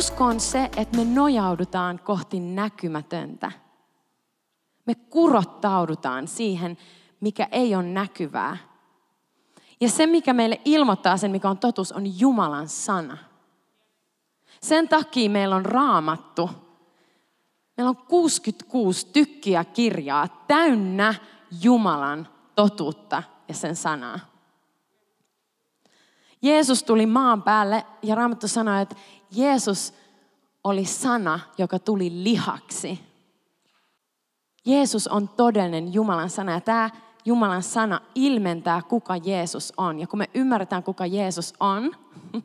Usko on se, että me nojaudutaan kohti näkymätöntä. Me kurottaudutaan siihen, mikä ei ole näkyvää. Ja se, mikä meille ilmoittaa sen, mikä on totuus, on Jumalan sana. Sen takia meillä on raamattu. Meillä on 66 tykkiä kirjaa täynnä Jumalan totuutta ja sen sanaa. Jeesus tuli maan päälle ja Raamattu sanoi, että Jeesus oli sana, joka tuli lihaksi. Jeesus on todellinen Jumalan sana ja tämä Jumalan sana ilmentää, kuka Jeesus on. Ja kun me ymmärretään, kuka Jeesus on,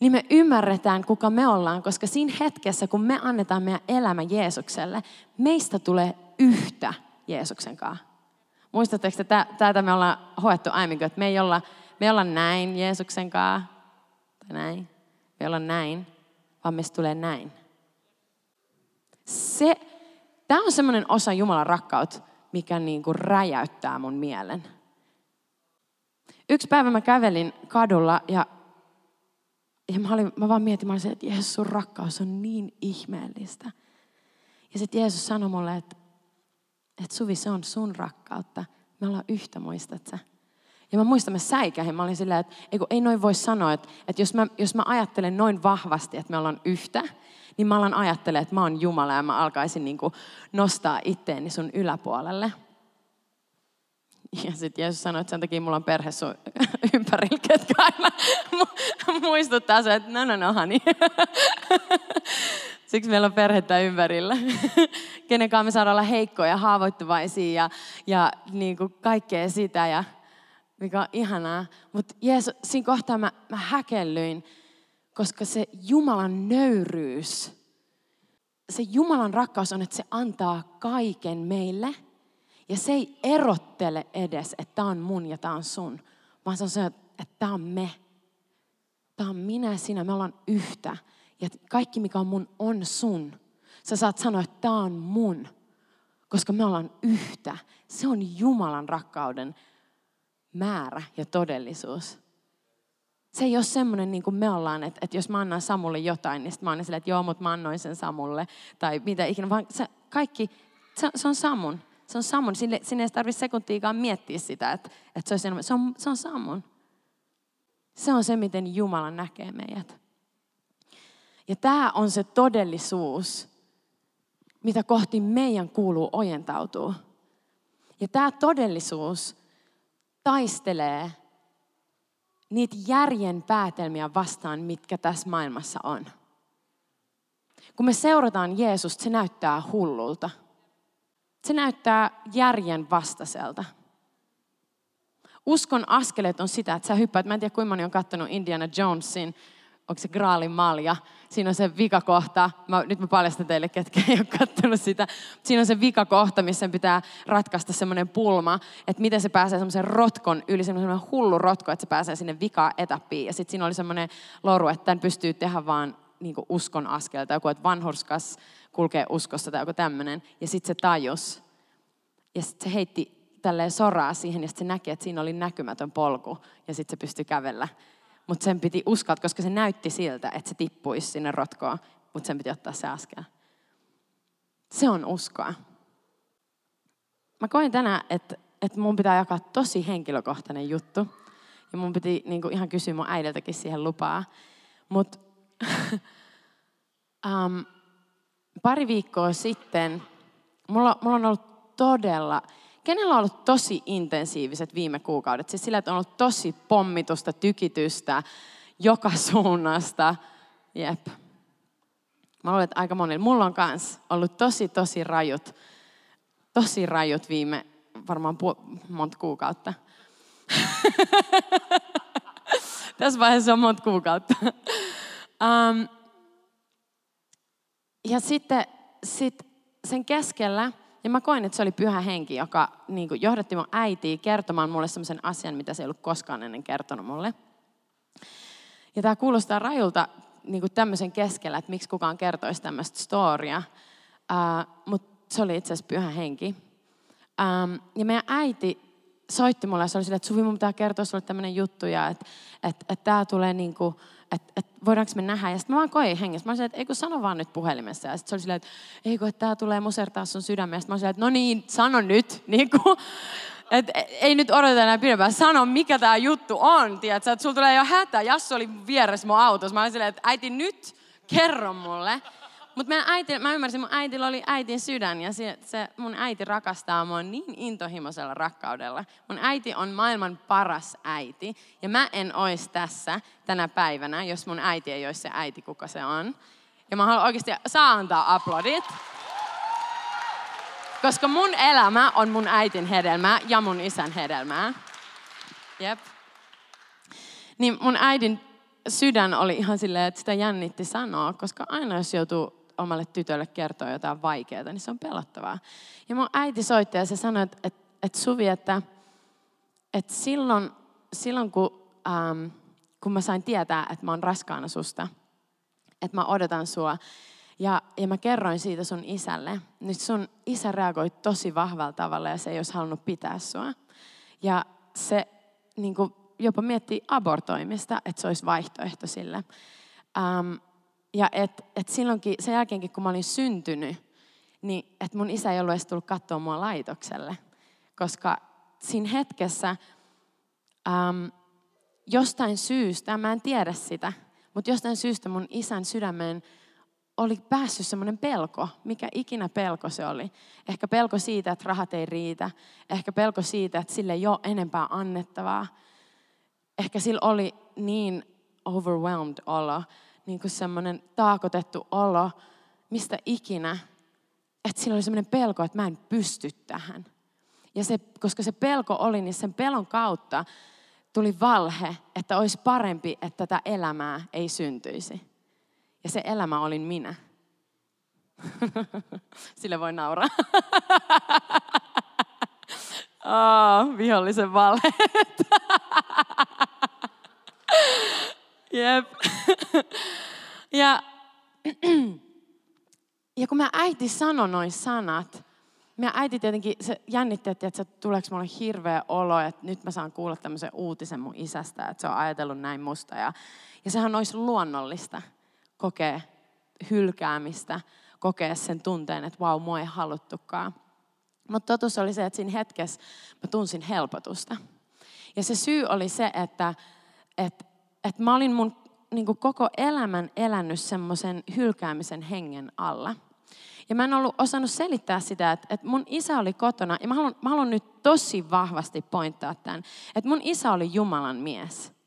niin me ymmärretään, kuka me ollaan, koska siinä hetkessä, kun me annetaan meidän elämä Jeesukselle, meistä tulee yhtä Jeesuksen kanssa. Muistatteko, että täältä me ollaan hoettu aiemmin, että me ei olla, me ei olla näin Jeesuksen kanssa, tai näin, me ei olla näin, vaan meistä tulee näin. Se, tämä on semmoinen osa Jumalan rakkautta, mikä niin kuin räjäyttää mun mielen. Yksi päivä mä kävelin kadulla ja, ja mä, olin, mä vaan mietin, mä olin että Jeesus, sun rakkaus on niin ihmeellistä. Ja sitten Jeesus sanoi mulle, että, että Suvi, se on sun rakkautta. Me ollaan yhtä, muistat sä? Ja mä muistan, mä säikähin. Mä olin silleen, että ei, ei noin voi sanoa, että, että jos, mä, jos mä ajattelen noin vahvasti, että me ollaan yhtä, niin mä alan ajattelemaan, että mä oon Jumala ja mä alkaisin niin kuin nostaa itteeni sun yläpuolelle. Ja sitten Jeesus sanoi, että sen takia mulla on perhe sun ympärillä, ketkä aina muistuttaa se, että no no no honey. Siksi meillä on perhettä ympärillä, kenen kanssa me saadaan olla heikkoja, haavoittuvaisia ja, ja niin kuin kaikkea sitä, ja, mikä on ihanaa. Mutta Jeesus, siinä kohtaa mä, mä häkellyin, koska se Jumalan nöyryys, se Jumalan rakkaus on, että se antaa kaiken meille. Ja se ei erottele edes, että tämä on mun ja tämä on sun, vaan se on se, että tämä on me. Tämä on minä ja sinä, me ollaan yhtä. Ja kaikki, mikä on mun, on sun. Sä saat sanoa, että tämä on mun, koska me ollaan yhtä. Se on Jumalan rakkauden määrä ja todellisuus. Se ei ole semmoinen niin kuin me ollaan, että, että jos mä annan Samulle jotain, niin mä annan sille, että joo, mutta mä annoin sen Samulle. Tai mitä ikinä, vaan se, kaikki, se, se on Samun. Se on Samun. Sinne, sinne ei tarvitse sekuntiikaan miettiä sitä, että, että se, olisi se, on, se on Samun. Se on se, miten Jumala näkee meidät. Ja tämä on se todellisuus, mitä kohti meidän kuuluu ojentautua. Ja tämä todellisuus taistelee niitä järjen päätelmiä vastaan, mitkä tässä maailmassa on. Kun me seurataan Jeesusta, se näyttää hullulta. Se näyttää järjen vastaiselta. Uskon askeleet on sitä, että sä hyppäät. Mä en tiedä, kuinka moni on katsonut Indiana Jonesin onko se Graalin malja. Siinä on se vikakohta, mä, nyt mä paljastan teille, ketkä ei ole katsonut sitä. Siinä on se vikakohta, missä pitää ratkaista semmoinen pulma, että miten se pääsee semmoisen rotkon yli, semmoinen hullu rotko, että se pääsee sinne vika-etappiin. Ja sitten siinä oli semmoinen loru, että tämän pystyy tehdä vaan niin uskon askelta, joku, että vanhurskas kulkee uskossa tai joku tämmöinen. Ja sitten se tajus. Ja sitten se heitti tälleen soraa siihen ja sitten se näki, että siinä oli näkymätön polku. Ja sitten se pystyi kävellä mutta sen piti uskoa, koska se näytti siltä, että se tippuisi sinne rotkoon, mutta sen piti ottaa se askel. Se on uskoa. Mä koin tänään, että, että mun pitää jakaa tosi henkilökohtainen juttu. Ja mun piti niin kuin, ihan kysyä mun äidiltäkin siihen lupaa. Mutta um, pari viikkoa sitten mulla, mulla on ollut todella Kenellä on ollut tosi intensiiviset viime kuukaudet? Siis sillä, että on ollut tosi pommitusta, tykitystä, joka suunnasta. Jep. Mä luulen, että aika monilla. Mulla on kans ollut tosi, tosi rajut, tosi rajut viime varmaan pu- monta kuukautta. Tässä vaiheessa on monta kuukautta. um, ja sitten sit sen keskellä, ja mä koin, että se oli pyhä henki, joka niin kuin, johdatti mun äitiä kertomaan mulle sellaisen asian, mitä se ei ollut koskaan ennen kertonut mulle. Ja tämä kuulostaa rajulta niin kuin tämmöisen keskellä, että miksi kukaan kertoisi tämmöistä storia. Uh, Mutta se oli itse asiassa pyhä henki. Um, ja meidän äiti soitti mulle ja se oli sille, että Suvi, mun pitää kertoa sulle tämmöinen juttu ja että että, että tämä tulee niin kuin, että, että voidaanko me nähdä. Ja sitten mä vaan koin hengessä. Mä olin että eikö sano vaan nyt puhelimessa. Ja sitten se oli silleen, että eikö, että tämä tulee musertaa sun sydämestä. Mä olin että no niin, sano nyt. Niin kuin, et, ei nyt odoteta enää pidempään. Sano, mikä tämä juttu on. Tiedätkö, että sulla tulee jo hätä. Jassu oli vieressä mun autossa. Mä olin silleen, että äiti nyt kerro mulle. Mutta äiti, mä ymmärsin, mun äitillä oli äitin sydän ja se, se, mun äiti rakastaa mua niin intohimoisella rakkaudella. Mun äiti on maailman paras äiti ja mä en ois tässä tänä päivänä, jos mun äiti ei olisi se äiti, kuka se on. Ja mä haluan oikeasti, saa antaa aplodit. Koska mun elämä on mun äitin hedelmää ja mun isän hedelmää. Jep. Niin mun äidin sydän oli ihan silleen, että sitä jännitti sanoa, koska aina jos joutuu omalle tytölle kertoa jotain vaikeaa, niin se on pelottavaa. Ja mun äiti soitti ja se sanoi, että, että, että Suvi, että, että silloin, silloin kun, ähm, kun mä sain tietää, että mä oon raskaana susta, että mä odotan sua, ja, ja mä kerroin siitä sun isälle. Nyt sun isä reagoi tosi vahvalla tavalla ja se ei olisi halunnut pitää sua. Ja se niin kuin, jopa miettii abortoimista, että se olisi vaihtoehto sille. Ähm, ja että et silloinkin, sen jälkeenkin kun mä olin syntynyt, niin että mun isä ei ollut edes tullut katsoa mua laitokselle. Koska siinä hetkessä ähm, jostain syystä, mä en tiedä sitä, mutta jostain syystä mun isän sydämeen oli päässyt semmoinen pelko, mikä ikinä pelko se oli. Ehkä pelko siitä, että rahat ei riitä. Ehkä pelko siitä, että sille ei ole enempää annettavaa. Ehkä sillä oli niin overwhelmed olo, niin kuin semmoinen taakotettu olo, mistä ikinä, että sillä oli semmoinen pelko, että mä en pysty tähän. Ja se, koska se pelko oli, niin sen pelon kautta tuli valhe, että olisi parempi, että tätä elämää ei syntyisi. Ja se elämä olin minä. Sille voi nauraa. oh, vihollisen valheet. Jep. Ja, ja kun mä äiti sanoi noin sanat, mä äiti tietenkin, se jännitti, että, että tuleeko mulle hirveä olo, että nyt mä saan kuulla tämmöisen uutisen mun isästä, että se on ajatellut näin musta. Ja, ja sehän olisi luonnollista kokea hylkäämistä, kokea sen tunteen, että vau, wow, mua ei haluttukaan. Mutta totuus oli se, että siinä hetkessä mä tunsin helpotusta. Ja se syy oli se, että, että että mä olin mun niin kuin koko elämän elänyt semmoisen hylkäämisen hengen alla. Ja mä en ollut osannut selittää sitä, että, että mun isä oli kotona, ja mä haluan, mä haluan nyt tosi vahvasti pointtaa tämän, että mun isä oli Jumalan mies.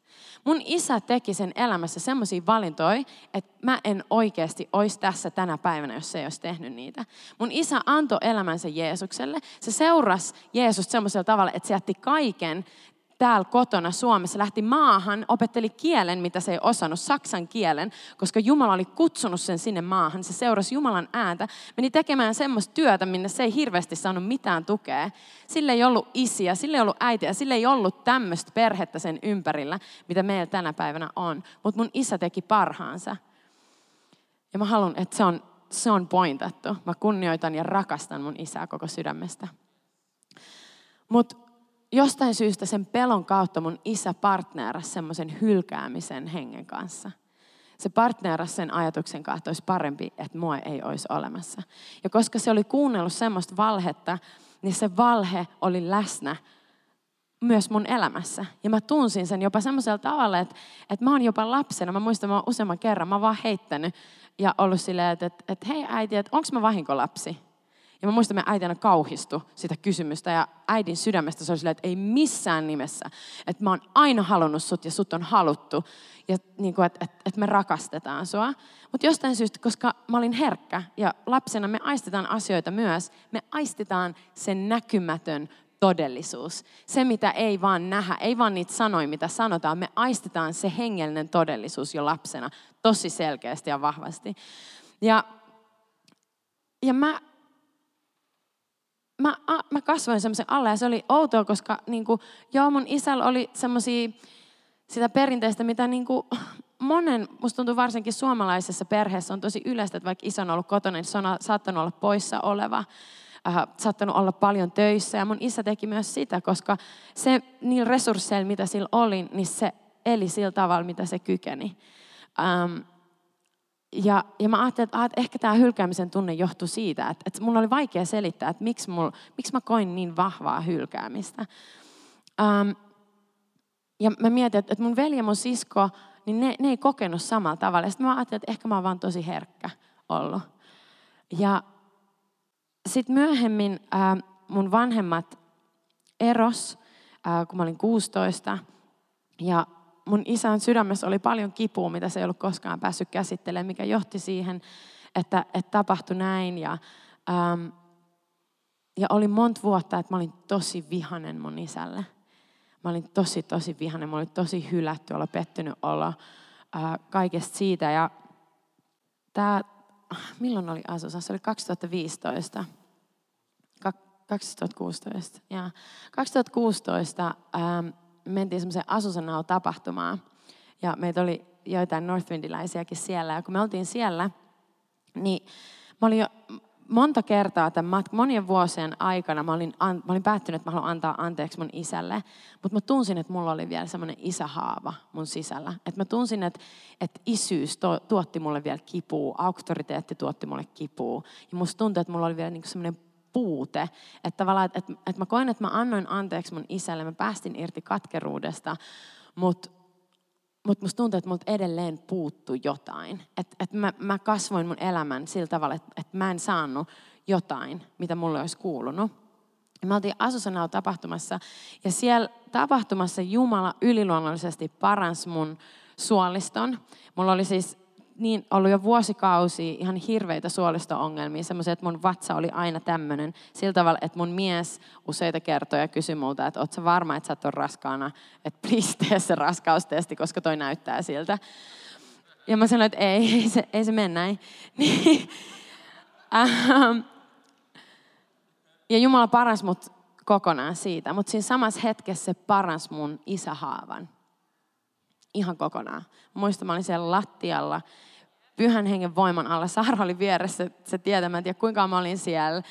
Mun isä teki sen elämässä semmoisia valintoja, että mä en oikeasti olisi tässä tänä päivänä, jos se ei olisi tehnyt niitä. Mun isä antoi elämänsä Jeesukselle. Se seurasi Jeesusta semmoisella tavalla, että se jätti kaiken täällä kotona Suomessa, lähti maahan, opetteli kielen, mitä se ei osannut, saksan kielen, koska Jumala oli kutsunut sen sinne maahan. Se seurasi Jumalan ääntä, meni tekemään semmoista työtä, minne se ei hirveästi saanut mitään tukea. Sille ei ollut isiä, sille ei ollut äitiä, sille ei ollut tämmöistä perhettä sen ympärillä, mitä meillä tänä päivänä on. Mutta mun isä teki parhaansa. Ja mä haluan, että se on, se on pointattu. Mä kunnioitan ja rakastan mun isää koko sydämestä. Mutta jostain syystä sen pelon kautta mun isä partnerasi semmoisen hylkäämisen hengen kanssa. Se partnerasi sen ajatuksen kautta, että olisi parempi, että mua ei olisi olemassa. Ja koska se oli kuunnellut semmoista valhetta, niin se valhe oli läsnä myös mun elämässä. Ja mä tunsin sen jopa semmoisella tavalla, että, että mä oon jopa lapsena. Mä muistan, mä oon useamman kerran, mä oon vaan heittänyt ja ollut silleen, että, että, että hei äiti, että onko mä vahinkolapsi? Ja mä muistan, että äiti aina kauhistui sitä kysymystä ja äidin sydämestä se oli silleen, että ei missään nimessä. Että mä oon aina halunnut sut ja sut on haluttu. Ja niin kuin, että, että, että me rakastetaan sua. Mutta jostain syystä, koska mä olin herkkä ja lapsena me aistetaan asioita myös, me aistetaan sen näkymätön todellisuus. Se, mitä ei vaan nähdä, ei vaan niitä sanoja, mitä sanotaan, me aistetaan se hengellinen todellisuus jo lapsena tosi selkeästi ja vahvasti. Ja ja mä, mä, mä kasvoin semmoisen alle ja se oli outoa, koska niin kuin, joo, mun isällä oli semmoisia sitä perinteistä, mitä niin kuin monen, musta tuntuu varsinkin suomalaisessa perheessä on tosi yleistä, että vaikka isä on ollut kotona, niin se on saattanut olla poissa oleva, äh, saattanut olla paljon töissä. Ja mun isä teki myös sitä, koska se niillä resursseilla, mitä sillä oli, niin se eli sillä tavalla, mitä se kykeni. Ähm, ja, ja mä ajattelin, että, että ehkä tämä hylkäämisen tunne johtui siitä, että, että mulla oli vaikea selittää, että miksi, mulla, miksi mä koin niin vahvaa hylkäämistä. Ähm, ja mä mietin, että, että mun veli ja mun sisko, niin ne, ne ei kokenut samalla tavalla. Sitten mä ajattelin, että ehkä mä oon vaan tosi herkkä ollut. Ja sitten myöhemmin äh, mun vanhemmat eros, äh, kun mä olin 16. Ja mun isän sydämessä oli paljon kipua, mitä se ei ollut koskaan päässyt käsittelemään, mikä johti siihen, että, että tapahtui näin. Ja, ähm, ja oli monta vuotta, että mä olin tosi vihanen mun isälle. Mä olin tosi, tosi vihanen. Mä olin tosi hylätty olla, pettynyt olla äh, kaikesta siitä. Ja tämä, milloin oli Asusa? Se oli 2015. 2016. Ja 2016 ähm, mentiin semmoiseen Asusanao tapahtumaan. Ja meitä oli joitain Northwindiläisiäkin siellä. Ja kun me oltiin siellä, niin mä olin jo monta kertaa tämän matkan, monien vuosien aikana mä olin, an, mä olin päättynyt, että mä haluan antaa anteeksi mun isälle. Mutta mä tunsin, että mulla oli vielä semmoinen isähaava mun sisällä. Että mä tunsin, että, että isyys to, tuotti mulle vielä kipua, auktoriteetti tuotti mulle kipua. Ja musta tuntui, että mulla oli vielä niin semmoinen puute. Että tavallaan, että, että, mä koen, että mä annoin anteeksi mun isälle, mä päästin irti katkeruudesta, mutta mutta musta tuntuu, että multa edelleen puuttuu jotain. Että et mä, mä kasvoin mun elämän sillä tavalla, että et mä en saanut jotain, mitä mulle olisi kuulunut. Ja me oltiin Asusanao tapahtumassa ja siellä tapahtumassa Jumala yliluonnollisesti paransi mun suoliston. Mulla oli siis niin ollut jo vuosikausi ihan hirveitä suolisto-ongelmia, semmoisia, että mun vatsa oli aina tämmöinen. Sillä tavalla, että mun mies useita kertoja kysyi multa, että ootko varma, että sä et ole raskaana, että please tee se raskaustesti, koska toi näyttää siltä. Ja mä sanoin, että ei, ei se, ei se mene näin. Niin, ähm, ja Jumala paras mut kokonaan siitä, mutta siinä samassa hetkessä se paras mun isähaavan. Ihan kokonaan. Muistan, mä olin siellä lattialla pyhän hengen voiman alla. Saara oli vieressä, se tietää, en tiedä kuinka mä olin siellä.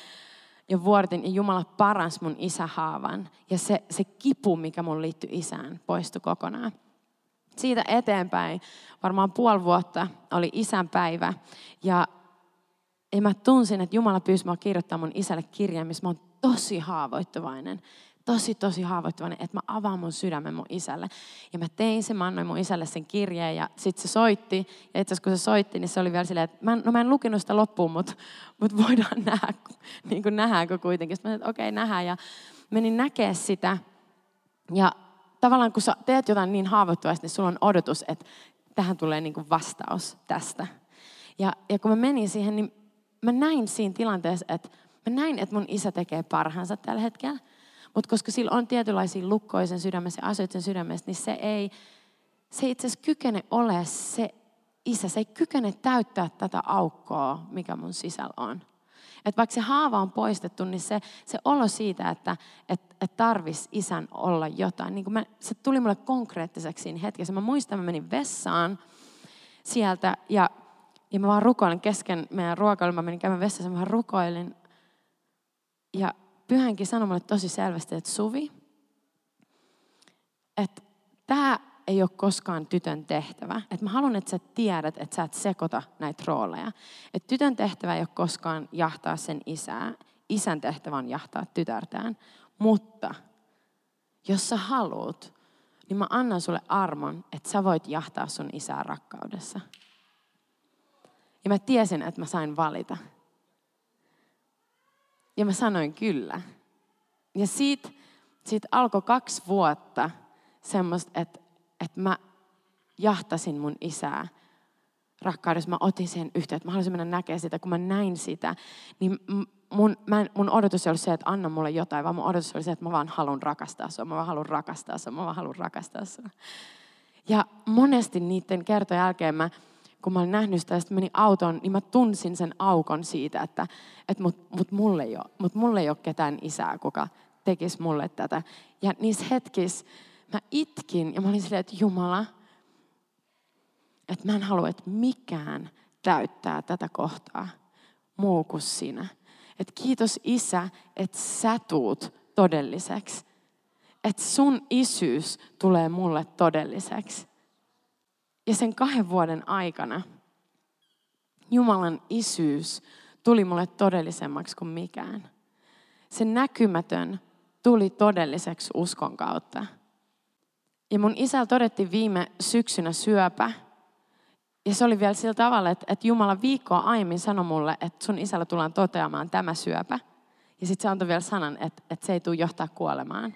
Ja vuoritin, ja Jumala paras mun isähaavan. Ja se, se kipu, mikä mun liittyi isään, poistui kokonaan. Siitä eteenpäin, varmaan puoli vuotta, oli isän päivä. Ja, ja mä tunsin, että Jumala pyysi mua kirjoittaa mun isälle kirjan, missä mä oon tosi haavoittuvainen tosi, tosi haavoittuvainen, että mä avaan mun sydämen mun isälle. Ja mä tein sen, mä annoin mun isälle sen kirjeen ja sitten se soitti. Ja itse asiassa kun se soitti, niin se oli vielä silleen, että mä, no mä en lukenut sitä loppuun, mutta, mutta voidaan nähdä, niin kuin nähdäänkö kuitenkin. Sitten mä sanoin, että okei, okay, nähdään. Ja menin näkee sitä. Ja tavallaan kun sä teet jotain niin haavoittuvaista, niin sulla on odotus, että tähän tulee niin kuin vastaus tästä. Ja, ja kun mä menin siihen, niin mä näin siinä tilanteessa, että mä näin, että mun isä tekee parhaansa tällä hetkellä. Mutta koska sillä on tietynlaisia lukkoja sen sydämessä ja asioita sen sydämessä, niin se ei, se itse asiassa kykene ole se isä. Se ei kykene täyttää tätä aukkoa, mikä mun sisällä on. Et vaikka se haava on poistettu, niin se, se olo siitä, että et, et tarvis isän olla jotain, niin mä, se tuli mulle konkreettiseksi siinä hetkessä. Mä muistan, mä menin vessaan sieltä ja, ja mä vaan rukoilin kesken meidän ruokailun. Mä menin käymään vessassa, mä vaan rukoilin. Ja pyhänkin sanoi mulle tosi selvästi, että Suvi, että tämä ei ole koskaan tytön tehtävä. Että mä haluan, että sä tiedät, että sä et sekoita näitä rooleja. Että tytön tehtävä ei ole koskaan jahtaa sen isää. Isän tehtävä on jahtaa tytärtään. Mutta jos sä haluat, niin mä annan sulle armon, että sä voit jahtaa sun isää rakkaudessa. Ja mä tiesin, että mä sain valita. Ja mä sanoin kyllä. Ja siitä, siitä alkoi kaksi vuotta semmoista, että, että mä jahtasin mun isää rakkaudessa. Mä otin sen yhteyttä. Mä halusin mennä näkemään sitä. Kun mä näin sitä, niin mun, mä, mun odotus ei ollut se, että anna mulle jotain, vaan mun odotus oli se, että mä vaan haluan rakastaa sua. Mä vaan haluan rakastaa sua. Mä vaan haluan rakastaa sua. Ja monesti niiden kertojen jälkeen mä kun mä olin nähnyt sitä ja sitten menin autoon, niin mä tunsin sen aukon siitä, että, että mut, mut, mulle ei ole, mut mulle ei ole ketään isää, kuka tekisi mulle tätä. Ja niissä hetkissä mä itkin ja mä olin silleen, että Jumala, että mä en halua, että mikään täyttää tätä kohtaa muu kuin sinä. Että kiitos Isä, että sä tuut todelliseksi. Että sun isyys tulee mulle todelliseksi. Ja sen kahden vuoden aikana Jumalan isyys tuli mulle todellisemmaksi kuin mikään. Se näkymätön tuli todelliseksi uskon kautta. Ja mun isällä todettiin viime syksynä syöpä. Ja se oli vielä sillä tavalla, että, että Jumala viikkoa aiemmin sanoi mulle, että sun isällä tullaan toteamaan tämä syöpä. Ja sitten se antoi vielä sanan, että, että se ei tule johtaa kuolemaan,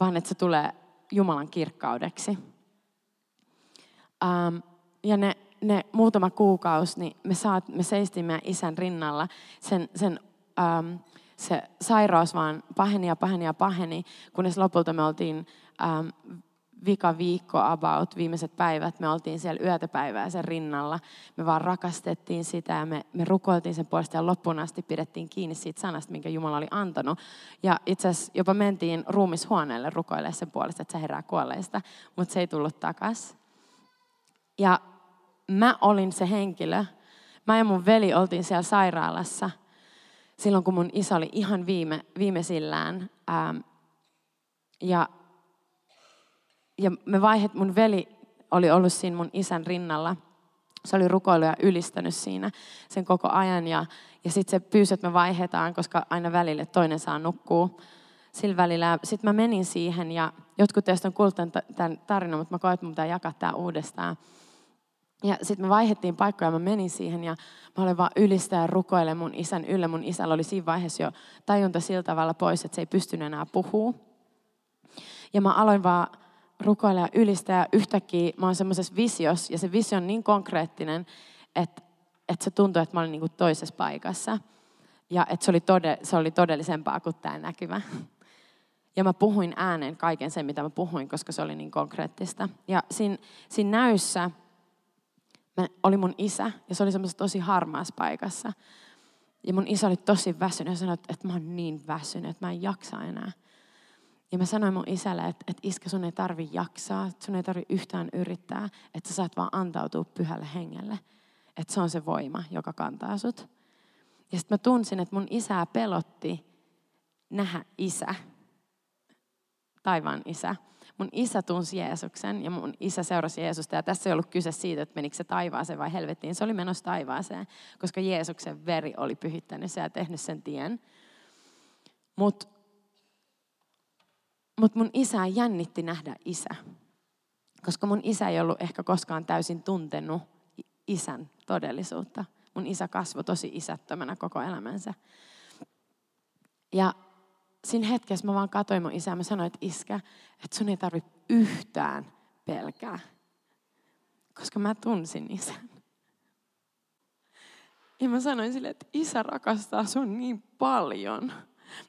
vaan että se tulee Jumalan kirkkaudeksi. Um, ja ne, ne muutama kuukausi, niin me, saat, me seistimme isän rinnalla. Sen, sen, um, se sairaus vaan paheni ja paheni ja paheni, kunnes lopulta me oltiin um, vika viikko about, viimeiset päivät, me oltiin siellä yötä päivää sen rinnalla. Me vaan rakastettiin sitä ja me, me rukoiltiin sen puolesta ja loppuun asti pidettiin kiinni siitä sanasta, minkä Jumala oli antanut. Ja itse asiassa jopa mentiin ruumishuoneelle rukoilemaan sen puolesta, että se herää kuolleista, mutta se ei tullut takas. Ja mä olin se henkilö. Mä ja mun veli oltiin siellä sairaalassa silloin, kun mun isä oli ihan viime, viimeisillään. Ähm, ja, ja me vaihet, mun veli oli ollut siinä mun isän rinnalla. Se oli rukoillut ja ylistänyt siinä sen koko ajan. Ja, ja sitten se pyysi, että me vaihdetaan, koska aina välille toinen saa nukkua sillä välillä. Sitten mä menin siihen ja jotkut teistä on kuullut tämän tarinan, mutta mä koen, että mun pitää jakaa tämä uudestaan. Ja sitten me vaihdettiin paikkoja, mä menin siihen ja mä olin vaan ylistää ja rukoile mun isän ylle. Mun isällä oli siinä vaiheessa jo tajunta sillä tavalla pois, että se ei pystynyt enää puhua. Ja mä aloin vaan rukoilla ja ylistää ja yhtäkkiä mä oon semmoisessa visiossa ja se visio on niin konkreettinen, että, että se tuntui, että mä olin niinku toisessa paikassa. Ja että se oli, tode, se oli todellisempaa kuin tämä näkyvä. Ja mä puhuin ääneen kaiken sen, mitä mä puhuin, koska se oli niin konkreettista. Ja siinä, siinä näyssä mä, oli mun isä, ja se oli semmoisessa tosi harmaassa paikassa. Ja mun isä oli tosi väsynyt ja sanoi, että, mä oon niin väsynyt, että mä en jaksa enää. Ja mä sanoin mun isälle, että, että iskä sun ei tarvi jaksaa, että sun ei tarvi yhtään yrittää, että sä saat vaan antautua pyhälle hengelle. Että se on se voima, joka kantaa sut. Ja sitten mä tunsin, että mun isää pelotti nähdä isä, taivaan isä mun isä tunsi Jeesuksen ja mun isä seurasi Jeesusta. Ja tässä ei ollut kyse siitä, että menikö se taivaaseen vai helvettiin. Se oli menossa taivaaseen, koska Jeesuksen veri oli pyhittänyt se ja tehnyt sen tien. Mutta mut mun isä jännitti nähdä isä. Koska mun isä ei ollut ehkä koskaan täysin tuntenut isän todellisuutta. Mun isä kasvoi tosi isättömänä koko elämänsä. Ja siinä hetkessä mä vaan katsoin mun isää. Mä sanoin, että iskä, että sun ei tarvitse yhtään pelkää. Koska mä tunsin isän. Ja mä sanoin sille, että isä rakastaa sun niin paljon,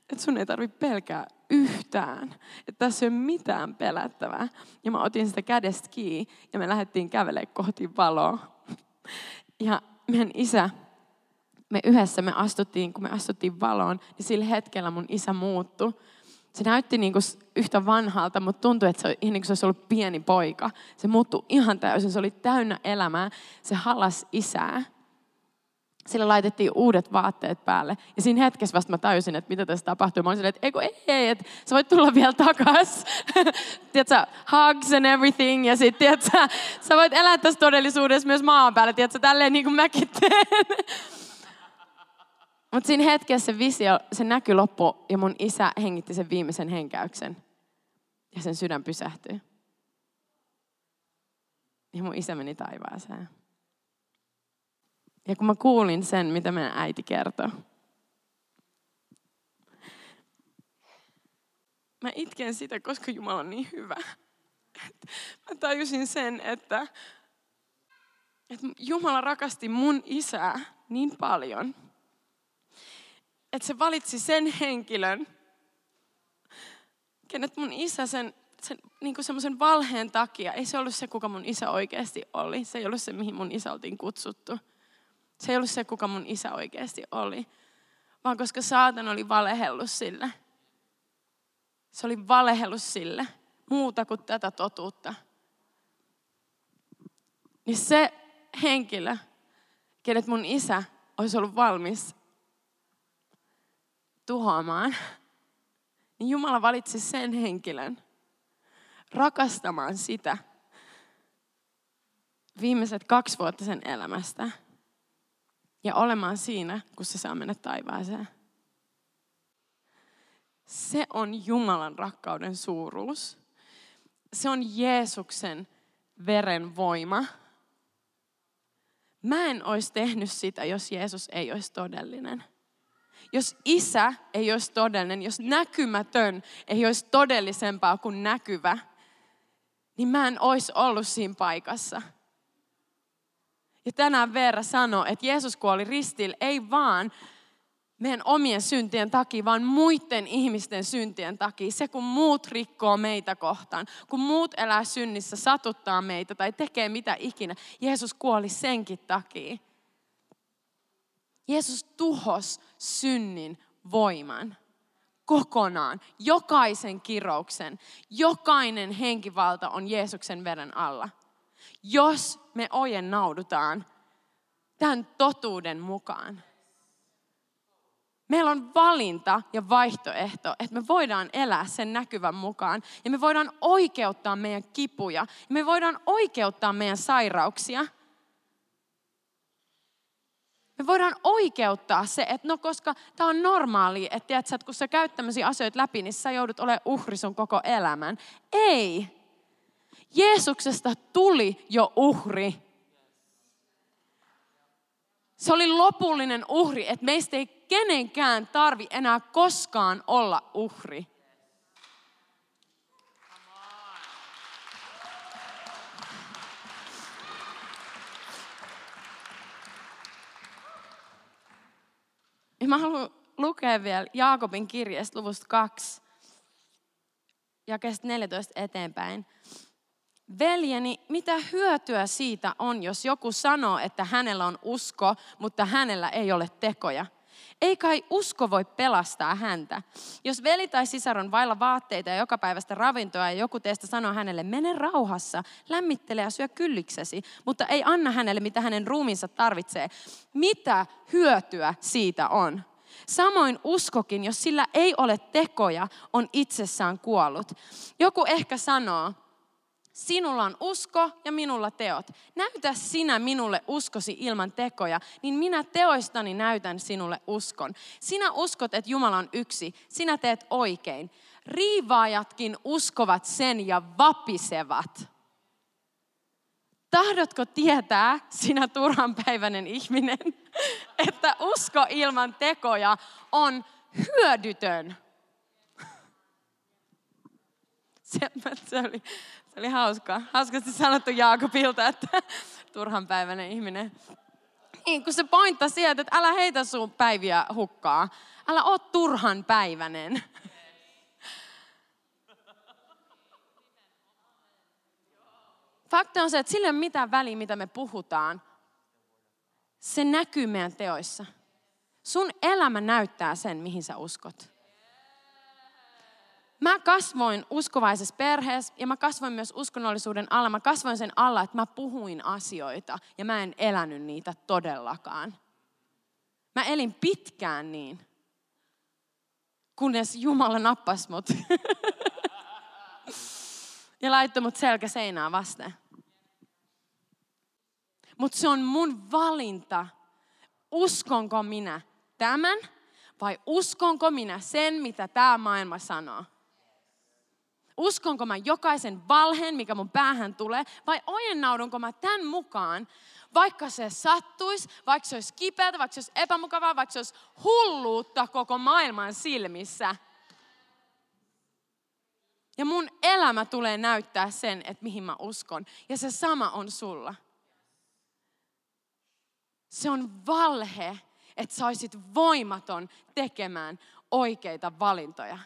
että sun ei tarvitse pelkää yhtään. Että tässä ei ole mitään pelättävää. Ja mä otin sitä kädestä kiinni ja me lähdettiin kävelemään kohti valoa. Ja meidän isä me yhdessä me astuttiin, kun me astuttiin valoon, niin sillä hetkellä mun isä muuttui. Se näytti niin kuin yhtä vanhalta, mutta tuntui, että se, niin kuin se olisi ollut pieni poika. Se muuttui ihan täysin, se oli täynnä elämää. Se halas isää. Sillä laitettiin uudet vaatteet päälle. Ja siinä hetkessä vasta mä tajusin, että mitä tässä tapahtuu. Mä olin silleen, että eikö ei, ei, että sä voit tulla vielä takas. tiedätkö, hugs and everything. Ja sitten, tiedätkö, sä voit elää tässä todellisuudessa myös maan päällä. Tiedätkö, tälleen niin kuin mäkin teen. Mutta siinä hetkessä se visio, se näky loppu ja mun isä hengitti sen viimeisen henkäyksen. Ja sen sydän pysähtyi. Ja mun isä meni taivaaseen. Ja kun mä kuulin sen, mitä meidän äiti kertoi, mä itken sitä, koska Jumala on niin hyvä. Mä tajusin sen, että, että Jumala rakasti mun isää niin paljon – että se valitsi sen henkilön, kenet mun isä sen sen niin semmoisen valheen takia, ei se ollut se, kuka mun isä oikeasti oli. Se ei ollut se, mihin mun isä oltiin kutsuttu. Se ei ollut se, kuka mun isä oikeasti oli. Vaan koska saatan oli valehellut sille. Se oli valehellut sille muuta kuin tätä totuutta. Niin se henkilö, kenet mun isä olisi ollut valmis tuhoamaan, niin Jumala valitsi sen henkilön rakastamaan sitä viimeiset kaksi vuotta sen elämästä ja olemaan siinä, kun se saa mennä taivaaseen. Se on Jumalan rakkauden suuruus. Se on Jeesuksen veren voima. Mä en olisi tehnyt sitä, jos Jeesus ei olisi todellinen. Jos isä ei olisi todellinen, jos näkymätön ei olisi todellisempaa kuin näkyvä, niin mä en olisi ollut siinä paikassa. Ja tänään Veera sanoi, että Jeesus kuoli ristillä ei vaan meidän omien syntien takia, vaan muiden ihmisten syntien takia. Se, kun muut rikkoo meitä kohtaan, kun muut elää synnissä, satuttaa meitä tai tekee mitä ikinä. Jeesus kuoli senkin takia. Jeesus tuhos synnin voiman kokonaan, jokaisen kirouksen, jokainen henkivalta on Jeesuksen veren alla. Jos me ojennaudutaan tämän totuuden mukaan. Meillä on valinta ja vaihtoehto, että me voidaan elää sen näkyvän mukaan. Ja me voidaan oikeuttaa meidän kipuja. Ja me voidaan oikeuttaa meidän sairauksia – me voidaan oikeuttaa se, että no koska tämä on normaali, että, tiedätkö, että kun sä käyt tämmöisiä asioita läpi, niin sä joudut olemaan uhri sun koko elämän. Ei. Jeesuksesta tuli jo uhri. Se oli lopullinen uhri, että meistä ei kenenkään tarvi enää koskaan olla uhri. Ja mä haluan lukea vielä Jaakobin kirjasta luvusta 2, jakeesta 14 eteenpäin. Veljeni, mitä hyötyä siitä on, jos joku sanoo, että hänellä on usko, mutta hänellä ei ole tekoja? Ei kai usko voi pelastaa häntä. Jos veli tai sisar on vailla vaatteita ja joka päivästä ravintoa ja joku teistä sanoo hänelle, mene rauhassa, lämmittele ja syö kylliksesi, mutta ei anna hänelle, mitä hänen ruumiinsa tarvitsee. Mitä hyötyä siitä on? Samoin uskokin, jos sillä ei ole tekoja, on itsessään kuollut. Joku ehkä sanoo, Sinulla on usko ja minulla teot. Näytä sinä minulle uskosi ilman tekoja, niin minä teoistani näytän sinulle uskon. Sinä uskot, että Jumala on yksi. Sinä teet oikein. Riivaajatkin uskovat sen ja vapisevat. Tahdotko tietää, sinä turhanpäiväinen ihminen, että usko ilman tekoja on hyödytön? Se, se oli se oli hauska. Hauskasti sanottu Jaakobilta, että turhanpäiväinen ihminen. Niin, kun se pointta sieltä, että älä heitä sun päiviä hukkaa. Älä oo turhan päiväinen. Fakta on se, että sillä ei ole mitään väliä, mitä me puhutaan. Se näkyy meidän teoissa. Sun elämä näyttää sen, mihin sä uskot. Mä kasvoin uskovaisessa perheessä ja mä kasvoin myös uskonnollisuuden alla. Mä kasvoin sen alla, että mä puhuin asioita ja mä en elänyt niitä todellakaan. Mä elin pitkään niin, kunnes Jumala nappasi mut ja laittoi mut selkä seinään vasten. Mutta se on mun valinta. Uskonko minä tämän vai uskonko minä sen, mitä tämä maailma sanoo? Uskonko mä jokaisen valheen, mikä mun päähän tulee, vai ojennaudunko mä tämän mukaan, vaikka se sattuisi, vaikka se olisi kipeätä, vaikka se olisi epämukavaa, vaikka se olisi hulluutta koko maailman silmissä. Ja mun elämä tulee näyttää sen, että mihin mä uskon. Ja se sama on sulla. Se on valhe, että sä voimaton tekemään oikeita valintoja.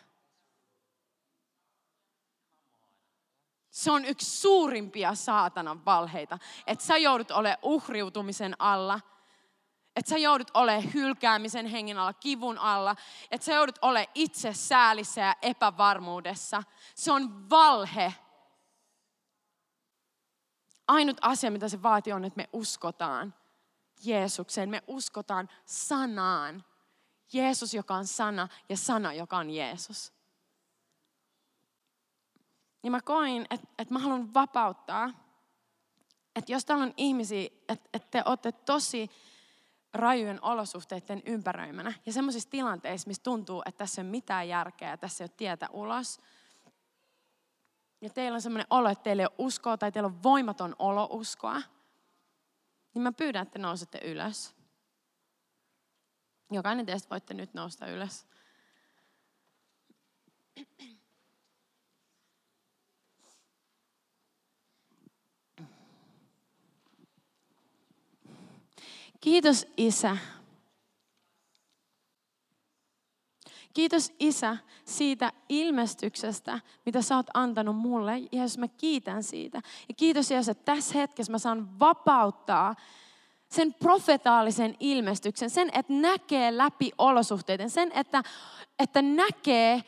Se on yksi suurimpia saatanan valheita, että sä joudut olemaan uhriutumisen alla – että sä joudut olemaan hylkäämisen hengen alla, kivun alla. Että sä joudut olemaan itse säälissä ja epävarmuudessa. Se on valhe. Ainut asia, mitä se vaatii, on, että me uskotaan Jeesukseen. Me uskotaan sanaan. Jeesus, joka on sana, ja sana, joka on Jeesus. Ja mä koin, että, että mä haluan vapauttaa. Että jos täällä on ihmisiä, että, että te olette tosi rajujen olosuhteiden ympäröimänä. Ja semmoisissa tilanteissa, missä tuntuu, että tässä ei ole mitään järkeä tässä ei ole tietä ulos. Ja teillä on semmoinen olo, että teillä ei ole uskoa tai teillä on voimaton olo uskoa. Niin mä pyydän, että nousette ylös. Jokainen teistä voitte nyt nousta ylös. Kiitos Isä. Kiitos Isä siitä ilmestyksestä, mitä sä oot antanut mulle. Jeesus, mä kiitän siitä. Ja kiitos Jeesus, että tässä hetkessä mä saan vapauttaa sen profetaalisen ilmestyksen, sen, että näkee läpi olosuhteiden, sen, että, että näkee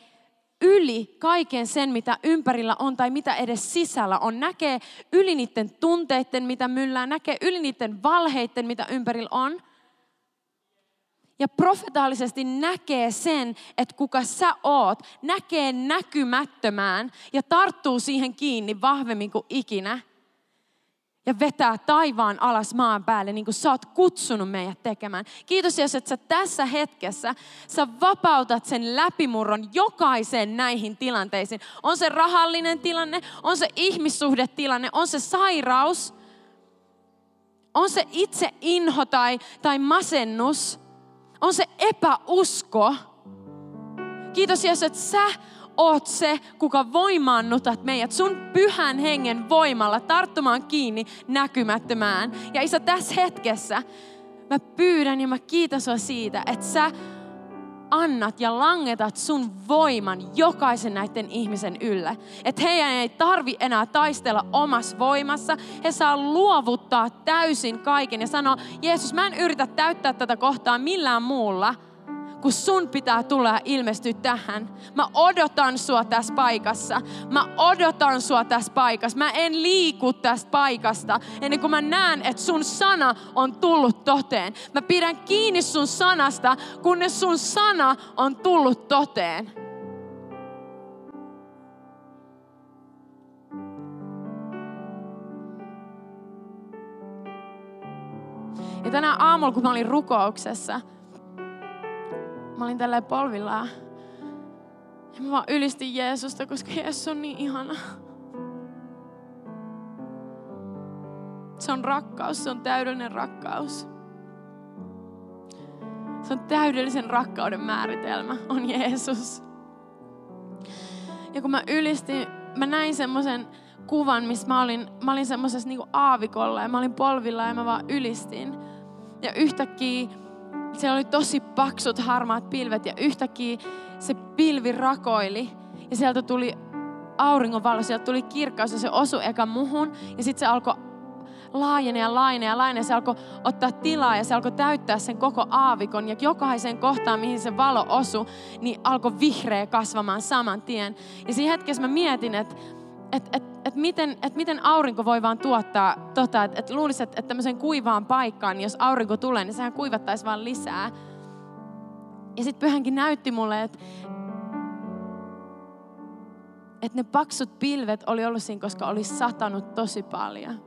yli kaiken sen, mitä ympärillä on tai mitä edes sisällä on. Näkee yli niiden tunteiden, mitä myllää, näkee yli niiden valheiden, mitä ympärillä on. Ja profetaalisesti näkee sen, että kuka sä oot, näkee näkymättömään ja tarttuu siihen kiinni vahvemmin kuin ikinä – ja vetää taivaan alas maan päälle, niin kuin sä oot kutsunut meidät tekemään. Kiitos Jeesus, että sä tässä hetkessä, sä vapautat sen läpimurron jokaisen näihin tilanteisiin. On se rahallinen tilanne, on se ihmissuhdetilanne, on se sairaus, on se itse inho tai, tai masennus, on se epäusko. Kiitos Jeesus, että sä oot se, kuka voimaannutat meidät sun pyhän hengen voimalla tarttumaan kiinni näkymättömään. Ja Isä, tässä hetkessä mä pyydän ja mä kiitän sua siitä, että sä annat ja langetat sun voiman jokaisen näiden ihmisen ylle. Että heidän ei tarvi enää taistella omassa voimassa. He saa luovuttaa täysin kaiken ja sanoa, Jeesus, mä en yritä täyttää tätä kohtaa millään muulla – kun sun pitää tulla ja ilmestyä tähän. Mä odotan sua tässä paikassa. Mä odotan sua tässä paikassa. Mä en liiku tästä paikasta ennen kuin mä näen, että sun sana on tullut toteen. Mä pidän kiinni sun sanasta, kunnes sun sana on tullut toteen. Ja tänä aamulla, kun mä olin rukouksessa, Mä olin tälleen polvillaan. Ja mä vaan ylistin Jeesusta, koska Jeesus on niin ihana. Se on rakkaus, se on täydellinen rakkaus. Se on täydellisen rakkauden määritelmä, on Jeesus. Ja kun mä ylistin, mä näin semmoisen kuvan, missä mä olin, mä olin semmoisessa niinku aavikolla ja mä olin polvilla ja mä vaan ylistin. Ja yhtäkkiä siellä oli tosi paksut harmaat pilvet ja yhtäkkiä se pilvi rakoili ja sieltä tuli auringonvalo, sieltä tuli kirkkaus ja se osui eka muhun ja sitten se alkoi laajene ja laajene ja laajene. Se alkoi ottaa tilaa ja se alkoi täyttää sen koko aavikon. Ja jokaisen kohtaan, mihin se valo osui, niin alkoi vihreä kasvamaan saman tien. Ja siinä hetkessä mä mietin, että että et, et miten, et miten aurinko voi vaan tuottaa tota, että et luulisi, että et tämmöiseen kuivaan paikkaan, jos aurinko tulee, niin sehän kuivattaisi vaan lisää. Ja sitten pyhänkin näytti mulle, että et ne paksut pilvet oli ollut siinä, koska oli satanut tosi paljon.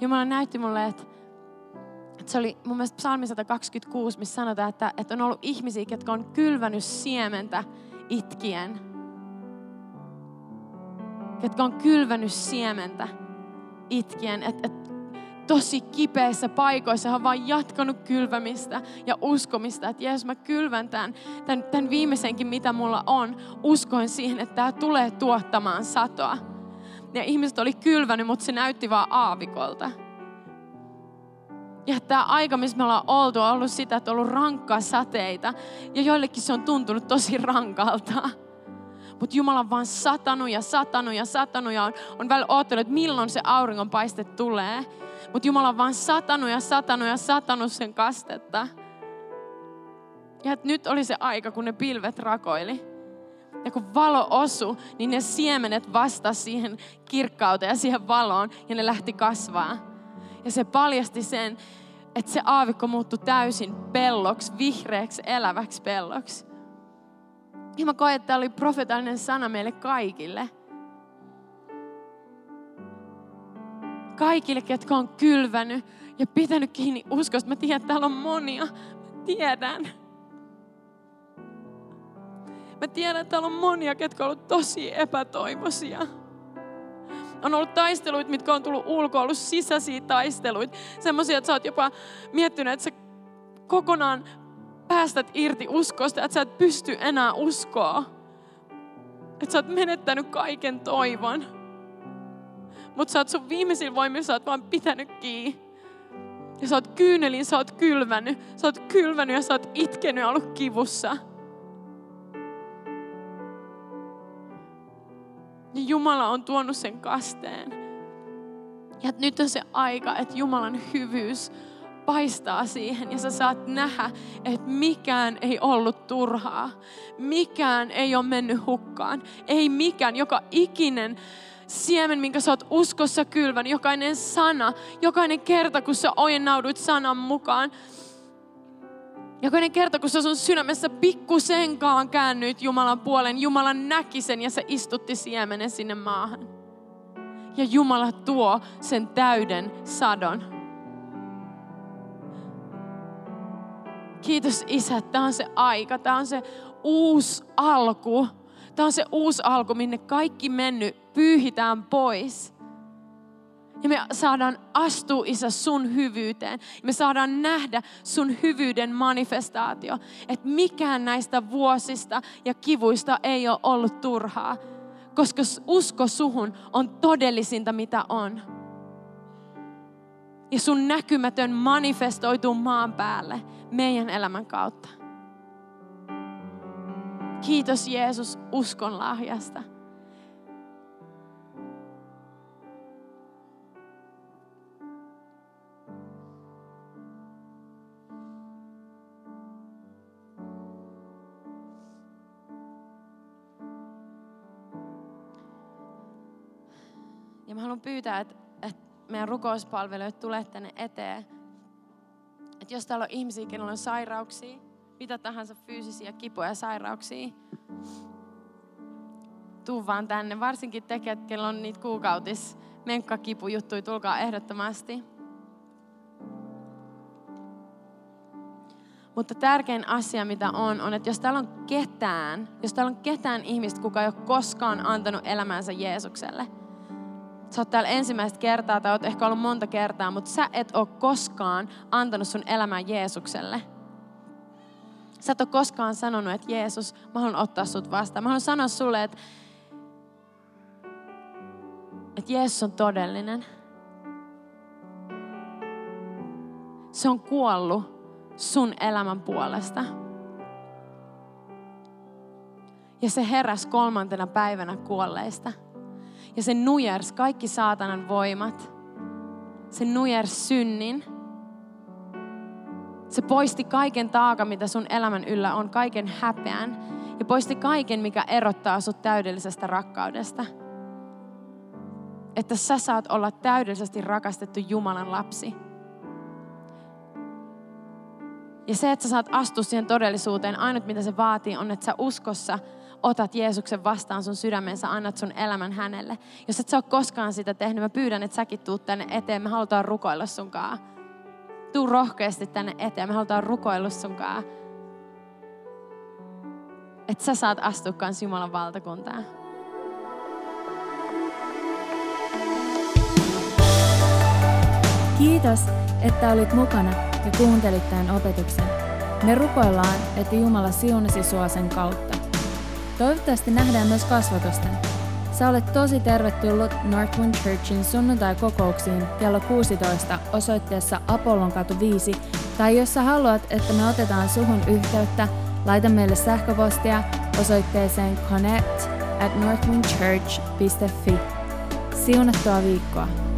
Jumala näytti mulle, että se oli mun mielestä psalmi 126, missä sanotaan, että, että on ollut ihmisiä, jotka on kylvänyt siementä itkien – ketkä on kylvänyt siementä itkien, että et tosi kipeissä paikoissa hän on vaan jatkanut kylvämistä ja uskomista, että Jeesus mä kylvän tämän, tämän, tämän viimeisenkin mitä mulla on, uskoin siihen, että tämä tulee tuottamaan satoa. Ja ihmiset oli kylvänyt, mutta se näytti vaan aavikolta. Ja tämä aika, missä me ollaan oltu, on ollut sitä, että on ollut rankkaa sateita. Ja joillekin se on tuntunut tosi rankalta. Mutta Jumala on vaan satanut ja satanut ja satanut ja on, on välillä oottanut, että milloin se auringonpaiste tulee. Mutta Jumala on vaan satanut ja satanut ja satanut sen kastetta. Ja että nyt oli se aika, kun ne pilvet rakoili. Ja kun valo osu, niin ne siemenet vastasi siihen kirkkauteen ja siihen valoon ja ne lähti kasvaa. Ja se paljasti sen, että se aavikko muuttui täysin pelloksi, vihreäksi, eläväksi pelloksi. Ja mä koen, että tämä oli profetaalinen sana meille kaikille. Kaikille, ketkä on kylvänyt ja pitänyt kiinni uskosta. Mä tiedän, että täällä on monia. Mä tiedän. Mä tiedän, että täällä on monia, ketkä on ollut tosi epätoivoisia. On ollut taisteluita, mitkä on tullut ulkoa, ollut sisäisiä taisteluita. Semmoisia, että sä oot jopa miettinyt, että sä kokonaan päästät irti uskosta, että sä et pysty enää uskoa. Että sä oot menettänyt kaiken toivon. Mutta sä oot sun viimeisin voimilla, sä oot vaan pitänyt kiinni. Ja sä oot kyynelin, sä oot kylvänyt. Sä oot kylvänyt ja sä oot itkenyt ja ollut kivussa. Ja Jumala on tuonut sen kasteen. Ja nyt on se aika, että Jumalan hyvyys paistaa siihen ja sä saat nähdä, että mikään ei ollut turhaa. Mikään ei ole mennyt hukkaan. Ei mikään, joka ikinen siemen, minkä sä oot uskossa kylvän, jokainen sana, jokainen kerta, kun sä ojennaudut sanan mukaan, Jokainen kerta, kun sä sun sydämessä pikkusenkaan käännyit Jumalan puolen, Jumala näki sen ja se istutti siemenen sinne maahan. Ja Jumala tuo sen täyden sadon. Kiitos Isä, tämä on se aika, tämä on se uusi alku. Tämä on se uusi alku, minne kaikki mennyt pyyhitään pois. Ja me saadaan astua, Isä, sun hyvyyteen. Me saadaan nähdä sun hyvyyden manifestaatio. Että mikään näistä vuosista ja kivuista ei ole ollut turhaa. Koska usko suhun on todellisinta, mitä on. Ja sun näkymätön manifestoituu maan päälle meidän elämän kautta. Kiitos Jeesus uskon lahjasta. Ja mä haluan pyytää, että, meidän rukouspalvelijat tulee tänne eteen että jos täällä on ihmisiä, kenellä on sairauksia, mitä tahansa fyysisiä kipuja ja sairauksia, tuu vaan tänne. Varsinkin tekijät, kenellä on niitä kuukautis menkkakipujuttuja, tulkaa ehdottomasti. Mutta tärkein asia, mitä on, on, että jos täällä on ketään, jos täällä on ketään ihmistä, kuka ei ole koskaan antanut elämänsä Jeesukselle – sä oot täällä ensimmäistä kertaa tai oot ehkä ollut monta kertaa, mutta sä et ole koskaan antanut sun elämää Jeesukselle. Sä et ole koskaan sanonut, että Jeesus, mä haluan ottaa sut vastaan. Mä haluan sanoa sulle, että, että Jeesus on todellinen. Se on kuollut sun elämän puolesta. Ja se heräs kolmantena päivänä kuolleista. Ja se nujers kaikki saatanan voimat. Se nujers synnin. Se poisti kaiken taakan, mitä sun elämän yllä on, kaiken häpeän. Ja poisti kaiken, mikä erottaa sut täydellisestä rakkaudesta. Että sä saat olla täydellisesti rakastettu Jumalan lapsi. Ja se, että sä saat astua siihen todellisuuteen, ainut mitä se vaatii, on, että sä uskossa otat Jeesuksen vastaan sun sydämensä, annat sun elämän hänelle. Jos et sä ole koskaan sitä tehnyt, mä pyydän, että säkin tuut tänne eteen. Me halutaan rukoilla sunkaan. Tuu rohkeasti tänne eteen. Me halutaan rukoilla sunkaan. Että sä saat astua kans Jumalan valtakuntaan. Kiitos, että olit mukana ja kuuntelit tämän opetuksen. Me rukoillaan, että Jumala siunasi sua sen kautta. Toivottavasti nähdään myös kasvatusten. Sä olet tosi tervetullut Northwind Churchin sunnuntai-kokouksiin kello 16 osoitteessa Apollon katu 5, tai jos sä haluat, että me otetaan suhun yhteyttä, laita meille sähköpostia osoitteeseen connect at northwindchurch.fi. Siunattua viikkoa!